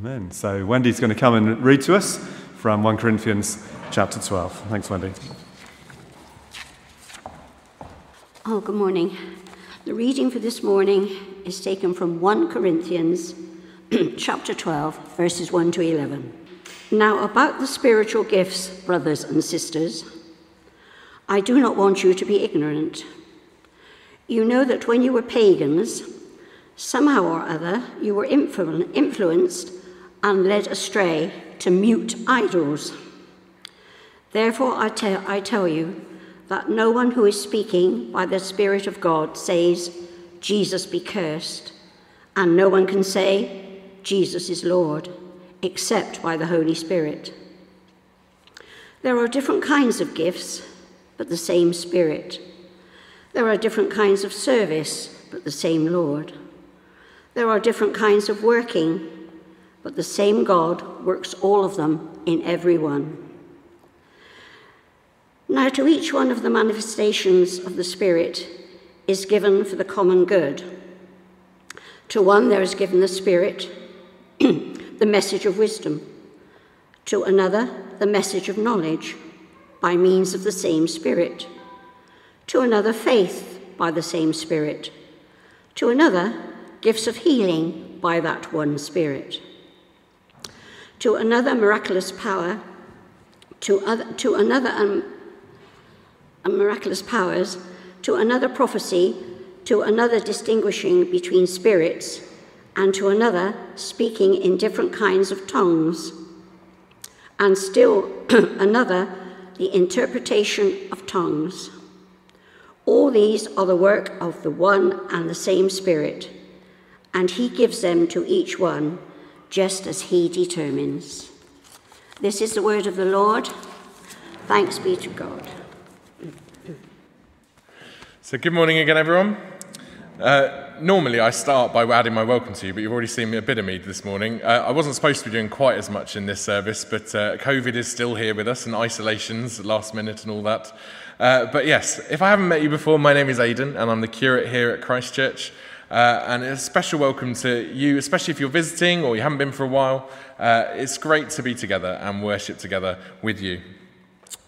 Amen. So Wendy's going to come and read to us from 1 Corinthians chapter 12. Thanks, Wendy. Oh, good morning. The reading for this morning is taken from 1 Corinthians chapter 12, verses 1 to 11. Now, about the spiritual gifts, brothers and sisters, I do not want you to be ignorant. You know that when you were pagans, somehow or other you were influ- influenced and led astray to mute idols. Therefore, I, te- I tell you that no one who is speaking by the Spirit of God says, Jesus be cursed, and no one can say, Jesus is Lord, except by the Holy Spirit. There are different kinds of gifts, but the same Spirit. There are different kinds of service, but the same Lord. There are different kinds of working, but the same God works all of them in every one. Now, to each one of the manifestations of the Spirit is given for the common good. To one, there is given the Spirit, the message of wisdom. To another, the message of knowledge by means of the same Spirit. To another, faith by the same Spirit. To another, gifts of healing by that one Spirit. To another, miraculous power. To, other, to another, um, and miraculous powers, to another prophecy, to another distinguishing between spirits, and to another speaking in different kinds of tongues, and still another the interpretation of tongues. All these are the work of the one and the same Spirit, and He gives them to each one just as He determines. This is the word of the Lord. Thanks be to God. So, good morning again, everyone. Uh, normally, I start by adding my welcome to you, but you've already seen a bit of me this morning. Uh, I wasn't supposed to be doing quite as much in this service, but uh, COVID is still here with us and isolations, last minute, and all that. Uh, but yes, if I haven't met you before, my name is Aidan, and I'm the curate here at Christchurch. Uh, and a special welcome to you, especially if you're visiting or you haven't been for a while. Uh, it's great to be together and worship together with you.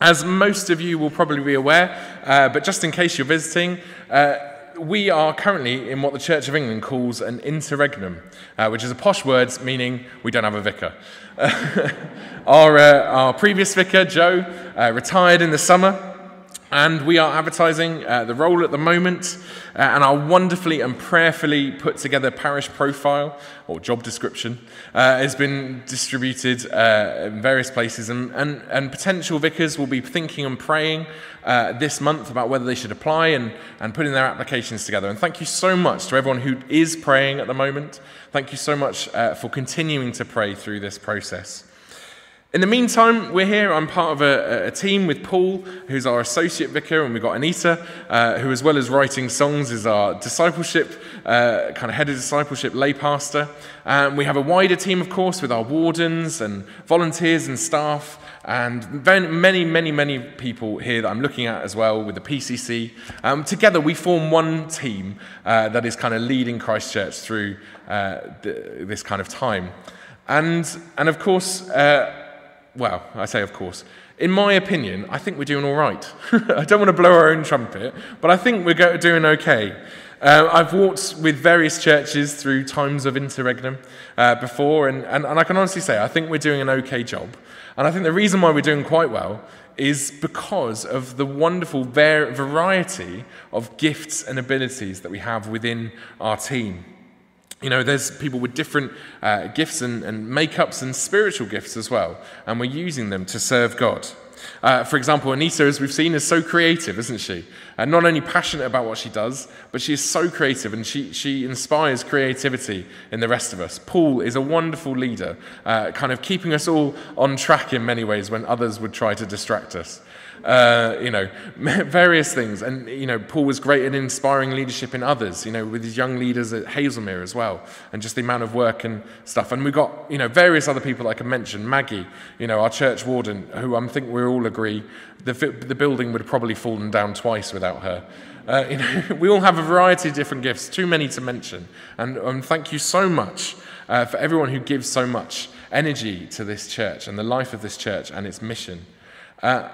As most of you will probably be aware, uh, but just in case you're visiting, uh, we are currently in what the Church of England calls an interregnum, uh, which is a posh word meaning we don't have a vicar. our, uh, our previous vicar, Joe, uh, retired in the summer, and we are advertising uh, the role at the moment uh, and our wonderfully and prayerfully put together parish profile or job description uh, has been distributed uh, in various places. And, and, and, potential vicars will be thinking and praying uh, this month about whether they should apply and, and putting their applications together. And thank you so much to everyone who is praying at the moment. Thank you so much uh, for continuing to pray through this process. In the meantime, we're here. I'm part of a, a, team with Paul, who's our associate vicar, and we've got Anita, uh, who, as well as writing songs, is our discipleship, uh, kind of head of discipleship lay pastor. And we have a wider team, of course, with our wardens and volunteers and staff, and then many, many, many people here that I'm looking at as well with the PCC. Um, together, we form one team uh, that is kind of leading Christchurch through uh, the, this kind of time. And, and of course, uh, well, I say of course, in my opinion, I think we're doing all right. I don't want to blow our own trumpet, but I think we're doing okay. Uh, I've walked with various churches through times of interregnum uh, before, and, and, and I can honestly say I think we're doing an okay job. And I think the reason why we're doing quite well is because of the wonderful variety of gifts and abilities that we have within our team. You know, there's people with different uh, gifts and, and makeups and spiritual gifts as well, and we're using them to serve God. Uh, for example, Anita, as we've seen, is so creative, isn't she? And not only passionate about what she does, but she is so creative and she, she inspires creativity in the rest of us. Paul is a wonderful leader, uh, kind of keeping us all on track in many ways when others would try to distract us uh, you know, various things. And, you know, Paul was great at inspiring leadership in others, you know, with his young leaders at Hazelmere as well, and just the amount of work and stuff. And we've got, you know, various other people I can mention. Maggie, you know, our church warden, who I think we all agree the, the building would have probably fallen down twice without her. Uh, you know, we all have a variety of different gifts, too many to mention. And um, thank you so much uh, for everyone who gives so much energy to this church and the life of this church and its mission. Uh,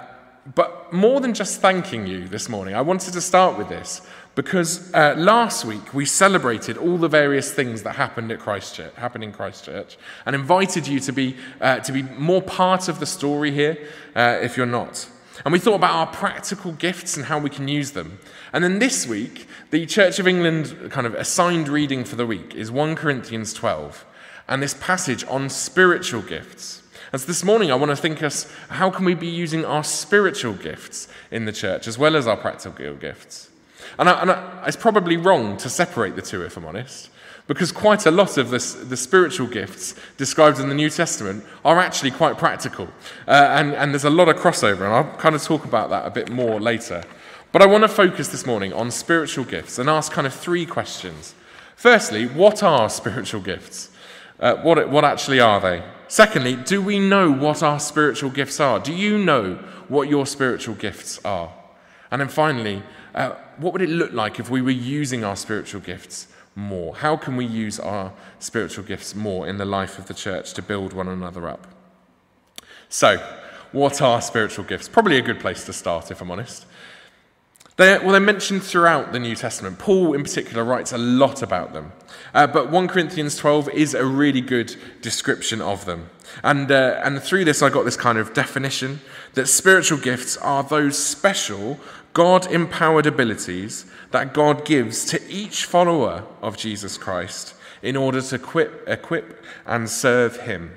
but more than just thanking you this morning, I wanted to start with this because uh, last week we celebrated all the various things that happened at Christchurch, happened in Christchurch, and invited you to be, uh, to be more part of the story here uh, if you're not. And we thought about our practical gifts and how we can use them. And then this week, the Church of England kind of assigned reading for the week is 1 Corinthians 12 and this passage on spiritual gifts. As this morning, I want to think us how can we be using our spiritual gifts in the church as well as our practical gifts? And, I, and I, it's probably wrong to separate the two, if I'm honest, because quite a lot of this, the spiritual gifts described in the New Testament are actually quite practical. Uh, and, and there's a lot of crossover, and I'll kind of talk about that a bit more later. But I want to focus this morning on spiritual gifts and ask kind of three questions. Firstly, what are spiritual gifts? Uh, what, what actually are they? Secondly, do we know what our spiritual gifts are? Do you know what your spiritual gifts are? And then finally, uh, what would it look like if we were using our spiritual gifts more? How can we use our spiritual gifts more in the life of the church to build one another up? So, what are spiritual gifts? Probably a good place to start, if I'm honest. They're, well, they're mentioned throughout the New Testament. Paul, in particular, writes a lot about them. Uh, but 1 Corinthians 12 is a really good description of them. And, uh, and through this, I got this kind of definition that spiritual gifts are those special, God empowered abilities that God gives to each follower of Jesus Christ in order to equip, equip and serve Him.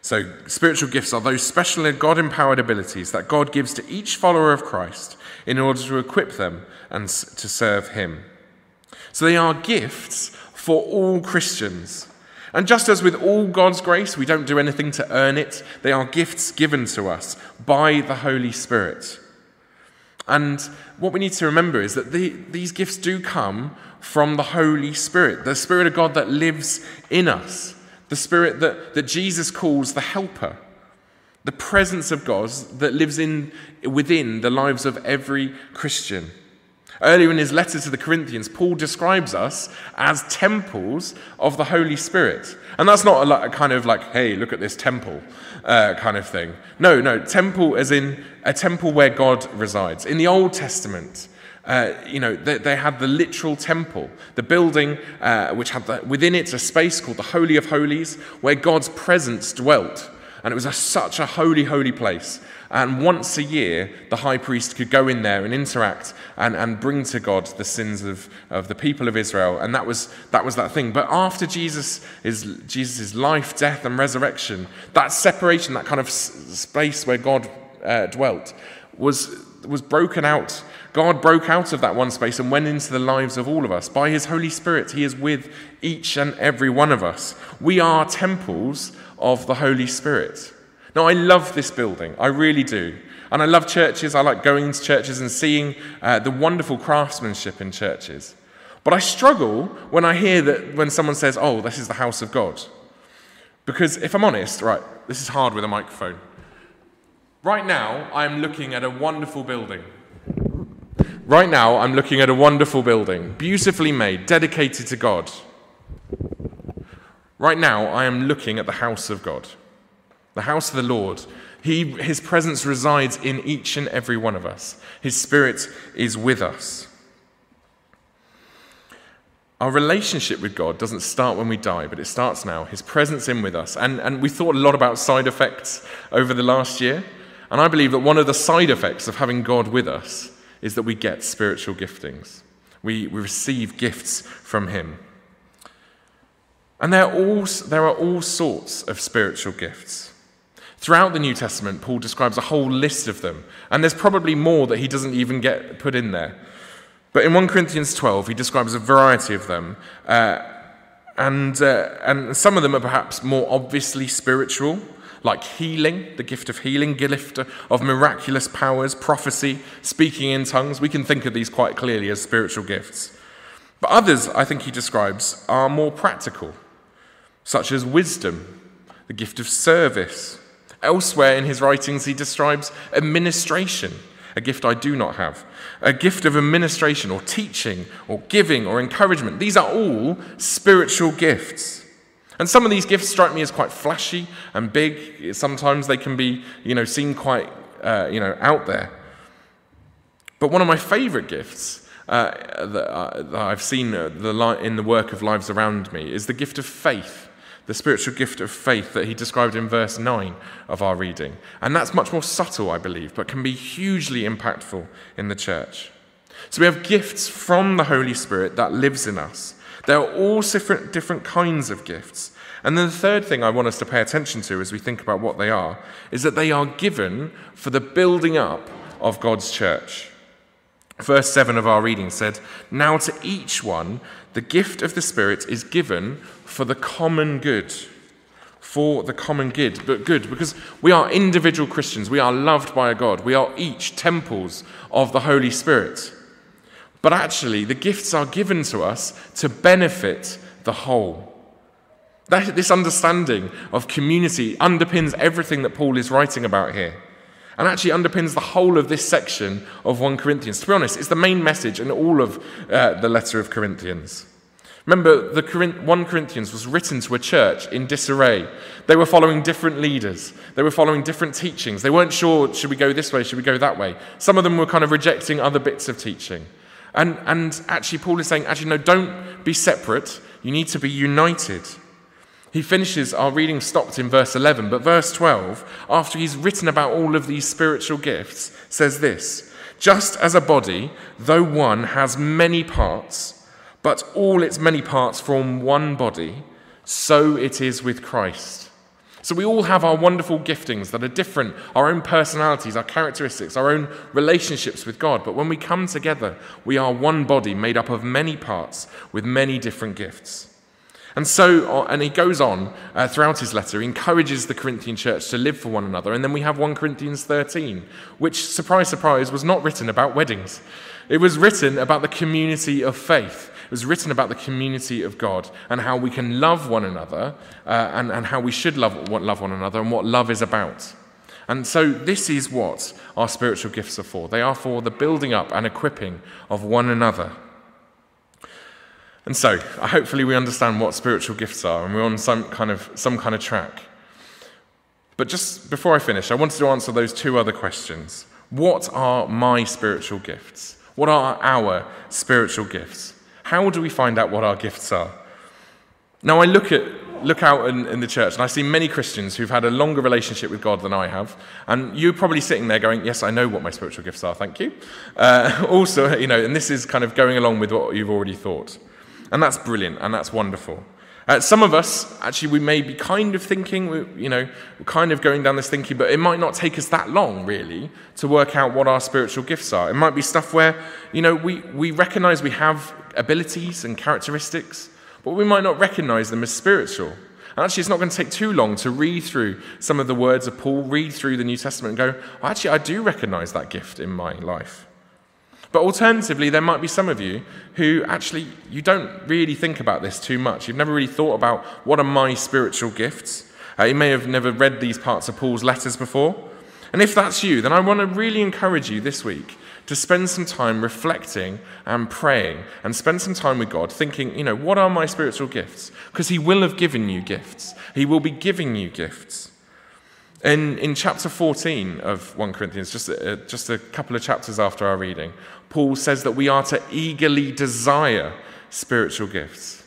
So, spiritual gifts are those special God empowered abilities that God gives to each follower of Christ in order to equip them and to serve Him. So they are gifts for all Christians. And just as with all God's grace, we don't do anything to earn it, they are gifts given to us by the Holy Spirit. And what we need to remember is that the, these gifts do come from the Holy Spirit, the Spirit of God that lives in us, the Spirit that, that Jesus calls the Helper the presence of God that lives in, within the lives of every Christian. Earlier in his letter to the Corinthians, Paul describes us as temples of the Holy Spirit. And that's not a, kind of like, hey, look at this temple uh, kind of thing. No, no, temple as in a temple where God resides. In the Old Testament, uh, you know, they, they, had the literal temple, the building uh, which had the, within it a space called the Holy of Holies, where God's presence dwelt. And it was a, such a holy, holy place. And once a year, the high priest could go in there and interact and, and bring to God the sins of, of the people of Israel. And that was, that was that thing. But after Jesus' is, Jesus' life, death, and resurrection, that separation, that kind of space where God uh, dwelt, was, was broken out. God broke out of that one space and went into the lives of all of us. By his Holy Spirit, he is with each and every one of us. We are temples of the Holy Spirit. Now, I love this building, I really do. And I love churches, I like going to churches and seeing uh, the wonderful craftsmanship in churches. But I struggle when I hear that when someone says, oh, this is the house of God. Because if I'm honest, right, this is hard with a microphone. Right now, I'm looking at a wonderful building. Right now, I'm looking at a wonderful building, beautifully made, dedicated to God. Right now, I am looking at the house of God, the house of the Lord. He, his presence resides in each and every one of us, His Spirit is with us. Our relationship with God doesn't start when we die, but it starts now. His presence in with us. And, and we thought a lot about side effects over the last year. And I believe that one of the side effects of having God with us is that we get spiritual giftings. We, we receive gifts from Him. And there are, all, there are all sorts of spiritual gifts. Throughout the New Testament, Paul describes a whole list of them, and there's probably more that he doesn't even get put in there. But in 1 Corinthians 12, he describes a variety of them, uh, and, uh, and some of them are perhaps more obviously spiritual, like healing, the gift of healing, gift of miraculous powers, prophecy, speaking in tongues. We can think of these quite clearly as spiritual gifts. But others, I think he describes, are more practical such as wisdom, the gift of service. Elsewhere in his writings, he describes administration a gift I do not have, a gift of administration or teaching or giving or encouragement. These are all spiritual gifts. And some of these gifts strike me as quite flashy and big. Sometimes they can be, you know, seen quite, uh, you know, out there. But one of my favorite gifts uh, that, uh, I've seen uh, in the work of lives around me is the gift of faith the spiritual gift of faith that he described in verse 9 of our reading. And that's much more subtle, I believe, but can be hugely impactful in the church. So we have gifts from the Holy Spirit that lives in us. There are all different, different kinds of gifts. And then the third thing I want us to pay attention to as we think about what they are is that they are given for the building up of God's church. Verse 7 of our reading said, Now to each one the gift of the Spirit is given for the common good. For the common good, but good, because we are individual Christians. We are loved by a God. We are each temples of the Holy Spirit. But actually, the gifts are given to us to benefit the whole. That, this understanding of community underpins everything that Paul is writing about here and actually underpins the whole of this section of 1 Corinthians. To be honest, it's the main message in all of uh, the letter of Corinthians. Remember, the 1 Corinthians was written to a church in disarray. They were following different leaders. They were following different teachings. They weren't sure, should we go this way, should we go that way? Some of them were kind of rejecting other bits of teaching. And, and actually, Paul is saying, actually, no, don't be separate. You need to be united. He finishes, our reading stopped in verse 11, but verse 12, after he's written about all of these spiritual gifts, says this Just as a body, though one, has many parts, but all its many parts form one body, so it is with Christ. So we all have our wonderful giftings that are different, our own personalities, our characteristics, our own relationships with God. But when we come together, we are one body made up of many parts with many different gifts. And so, uh, and he goes on uh, throughout his letter, he encourages the Corinthian church to live for one another. And then we have 1 Corinthians 13, which, surprise, surprise, was not written about weddings. It was written about the community of faith It was written about the community of God and how we can love one another uh, and, and how we should love, love one another and what love is about. And so, this is what our spiritual gifts are for. They are for the building up and equipping of one another. And so, hopefully, we understand what spiritual gifts are and we're on some kind of, some kind of track. But just before I finish, I wanted to answer those two other questions. What are my spiritual gifts? What are our spiritual gifts? How do we find out what our gifts are? Now, I look, at, look out in, in, the church and I see many Christians who've had a longer relationship with God than I have. And you're probably sitting there going, Yes, I know what my spiritual gifts are, thank you. Uh, also, you know, and this is kind of going along with what you've already thought. And that's brilliant and that's wonderful. Uh, some of us, actually, we may be kind of thinking, we, you know, kind of going down this thinking, but it might not take us that long, really, to work out what our spiritual gifts are. It might be stuff where, you know, we, we recognize we have abilities and characteristics, but we might not recognize them as spiritual. And actually, it's not going to take too long to read through some of the words of Paul, read through the New Testament, and go, actually, I do recognize that gift in my life. But alternatively, there might be some of you who actually you don't really think about this too much. You've never really thought about what are my spiritual gifts. Uh, you may have never read these parts of Paul's letters before. And if that's you, then I want to really encourage you this week to spend some time reflecting and praying and spend some time with God thinking, you know, what are my spiritual gifts? Because He will have given you gifts, He will be giving you gifts. In, in chapter 14 of 1 Corinthians, just a, just a couple of chapters after our reading, Paul says that we are to eagerly desire spiritual gifts.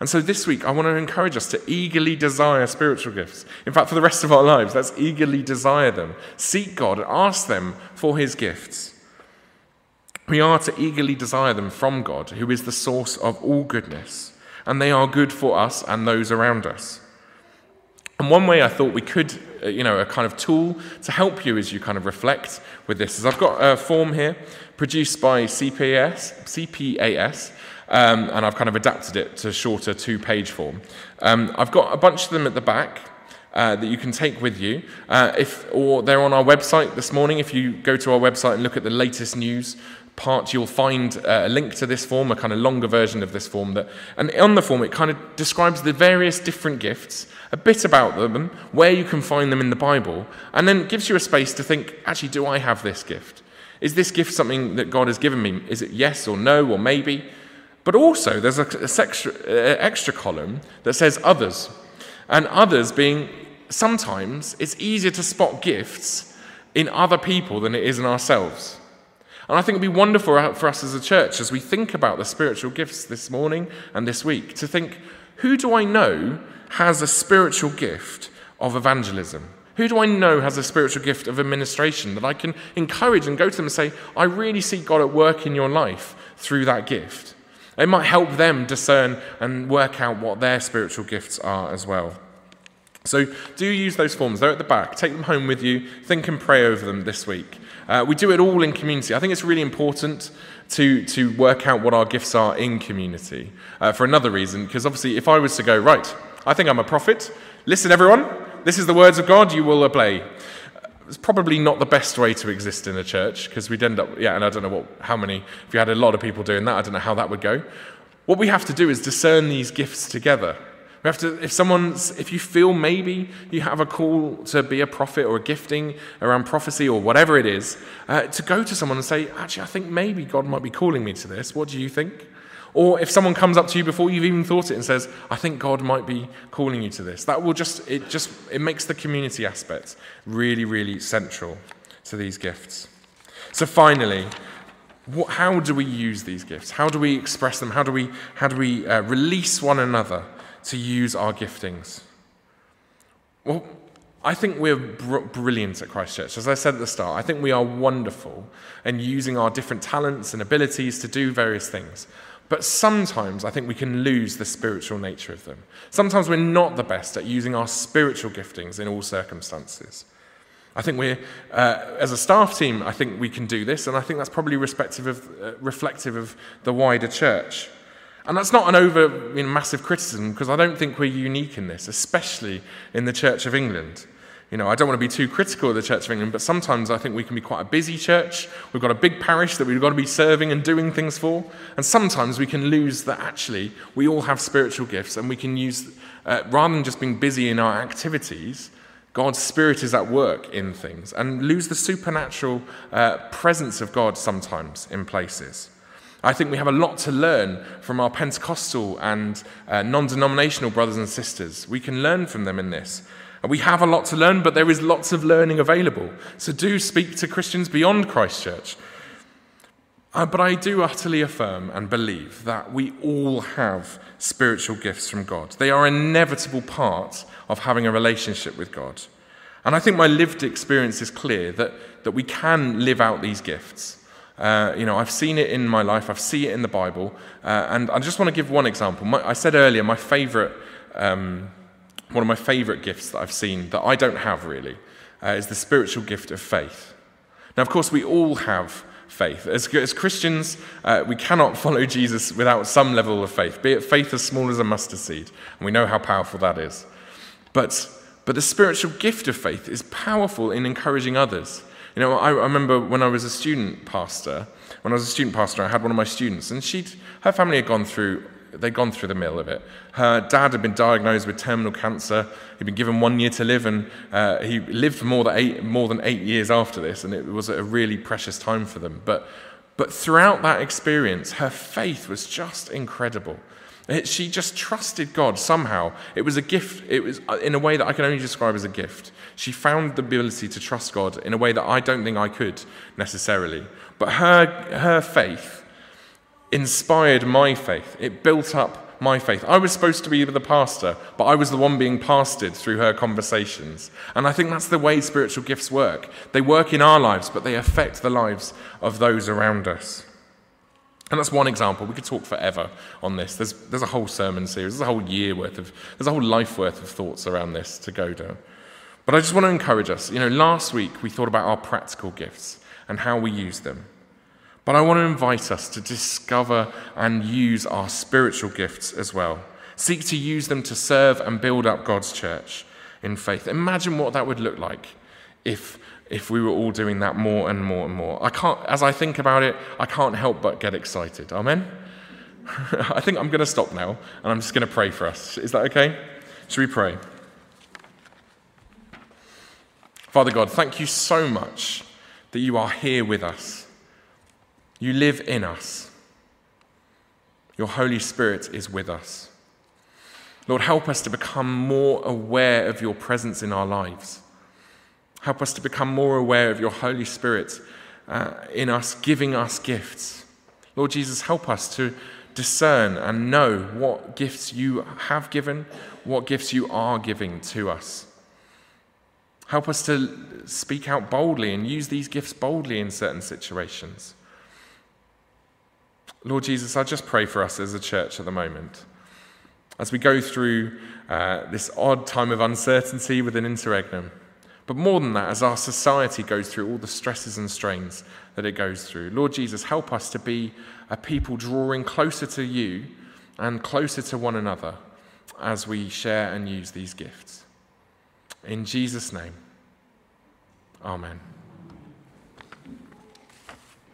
And so this week, I want to encourage us to eagerly desire spiritual gifts. In fact, for the rest of our lives, let's eagerly desire them. Seek God and ask them for his gifts. We are to eagerly desire them from God, who is the source of all goodness, and they are good for us and those around us. And one way I thought we could, uh, you know, a kind of tool to help you as you kind of reflect with this is I've got a form here produced by CPAS, CPAS um, and I've kind of adapted it to shorter two page form. Um, I've got a bunch of them at the back. Uh, that you can take with you. Uh, if, or they're on our website this morning. If you go to our website and look at the latest news part, you'll find uh, a link to this form, a kind of longer version of this form. That, and on the form, it kind of describes the various different gifts a bit about them, where you can find them in the Bible, and then gives you a space to think, actually, do I have this gift? Is this gift something that God has given me? Is it yes or no or maybe? But also, there's a, a extra, uh, extra column that says others. And others being sometimes it's easier to spot gifts in other people than it is in ourselves. And I think it'd be wonderful for us as a church as we think about the spiritual gifts this morning and this week to think who do I know has a spiritual gift of evangelism? Who do I know has a spiritual gift of administration that I can encourage and go to them and say, I really see God at work in your life through that gift? It might help them discern and work out what their spiritual gifts are as well. So do use those forms. They're at the back. Take them home with you. Think and pray over them this week. Uh, we do it all in community. I think it's really important to, to work out what our gifts are in community uh, for another reason, because obviously, if I was to go, right, I think I'm a prophet, listen, everyone, this is the words of God, you will obey. It's probably not the best way to exist in a church because we'd end up, yeah, and I don't know what, how many, if you had a lot of people doing that, I don't know how that would go. What we have to do is discern these gifts together. We have to, if someone's, if you feel maybe you have a call to be a prophet or a gifting around prophecy or whatever it is, uh, to go to someone and say, actually, I think maybe God might be calling me to this. What do you think? Or if someone comes up to you before you've even thought it and says, I think God might be calling you to this, that will just, it just, it makes the community aspect really, really central to these gifts. So finally, what, how do we use these gifts? How do we express them? How do we, how do we uh, release one another to use our giftings? Well, I think we're br- brilliant at Christchurch. As I said at the start, I think we are wonderful in using our different talents and abilities to do various things. But sometimes I think we can lose the spiritual nature of them. Sometimes we're not the best at using our spiritual giftings in all circumstances. I think we're, uh, as a staff team, I think we can do this, and I think that's probably respective of, uh, reflective of the wider church. And that's not an over you know, massive criticism, because I don't think we're unique in this, especially in the Church of England. You know, I don't want to be too critical of the Church of England, but sometimes I think we can be quite a busy church. We've got a big parish that we've got to be serving and doing things for. And sometimes we can lose that actually we all have spiritual gifts and we can use, uh, rather than just being busy in our activities, God's Spirit is at work in things and lose the supernatural uh, presence of God sometimes in places. I think we have a lot to learn from our Pentecostal and uh, non denominational brothers and sisters. We can learn from them in this. We have a lot to learn, but there is lots of learning available. So do speak to Christians beyond Christchurch. Uh, but I do utterly affirm and believe that we all have spiritual gifts from God. They are an inevitable part of having a relationship with God. And I think my lived experience is clear that, that we can live out these gifts. Uh, you know, I've seen it in my life, I've seen it in the Bible. Uh, and I just want to give one example. My, I said earlier, my favorite um, one of my favorite gifts that I've seen that I don't have really uh, is the spiritual gift of faith. Now, of course, we all have faith. As, as Christians, uh, we cannot follow Jesus without some level of faith, be it faith as small as a mustard seed, and we know how powerful that is. But, but the spiritual gift of faith is powerful in encouraging others. You know, I, I remember when I was a student pastor, when I was a student pastor, I had one of my students, and she'd, her family had gone through they'd gone through the mill of it. Her dad had been diagnosed with terminal cancer. He'd been given one year to live, and uh, he lived for more than, eight, more than eight years after this, and it was a really precious time for them. But, but throughout that experience, her faith was just incredible. She just trusted God somehow. It was a gift, it was uh, in a way that I can only describe as a gift. She found the ability to trust God in a way that I don't think I could necessarily. But her, her faith inspired my faith. It built up my faith. I was supposed to be the pastor, but I was the one being pastored through her conversations. And I think that's the way spiritual gifts work. They work in our lives, but they affect the lives of those around us. And that's one example. We could talk forever on this. There's, there's a whole sermon series, there's a whole year worth of, there's a whole life worth of thoughts around this to go down. But I just want to encourage us. You know, last week we thought about our practical gifts and how we use them. But I want to invite us to discover and use our spiritual gifts as well. Seek to use them to serve and build up God's church in faith. Imagine what that would look like if, if we were all doing that more and more and more. I can't, as I think about it, I can't help but get excited. Amen? I think I'm going to stop now and I'm just going to pray for us. Is that okay? Should we pray? Father God, thank you so much that you are here with us You live in us. Your Holy Spirit is with us. Lord, help us to become more aware of your presence in our lives. Help us to become more aware of your Holy Spirit uh, in us, giving us gifts. Lord Jesus, help us to discern and know what gifts you have given, what gifts you are giving to us. Help us to speak out boldly and use these gifts boldly in certain situations. Lord Jesus, I just pray for us as a church at the moment. As we go through uh, this odd time of uncertainty with an interregnum, but more than that, as our society goes through all the stresses and strains that it goes through, Lord Jesus, help us to be a people drawing closer to you and closer to one another as we share and use these gifts. In Jesus' name, Amen.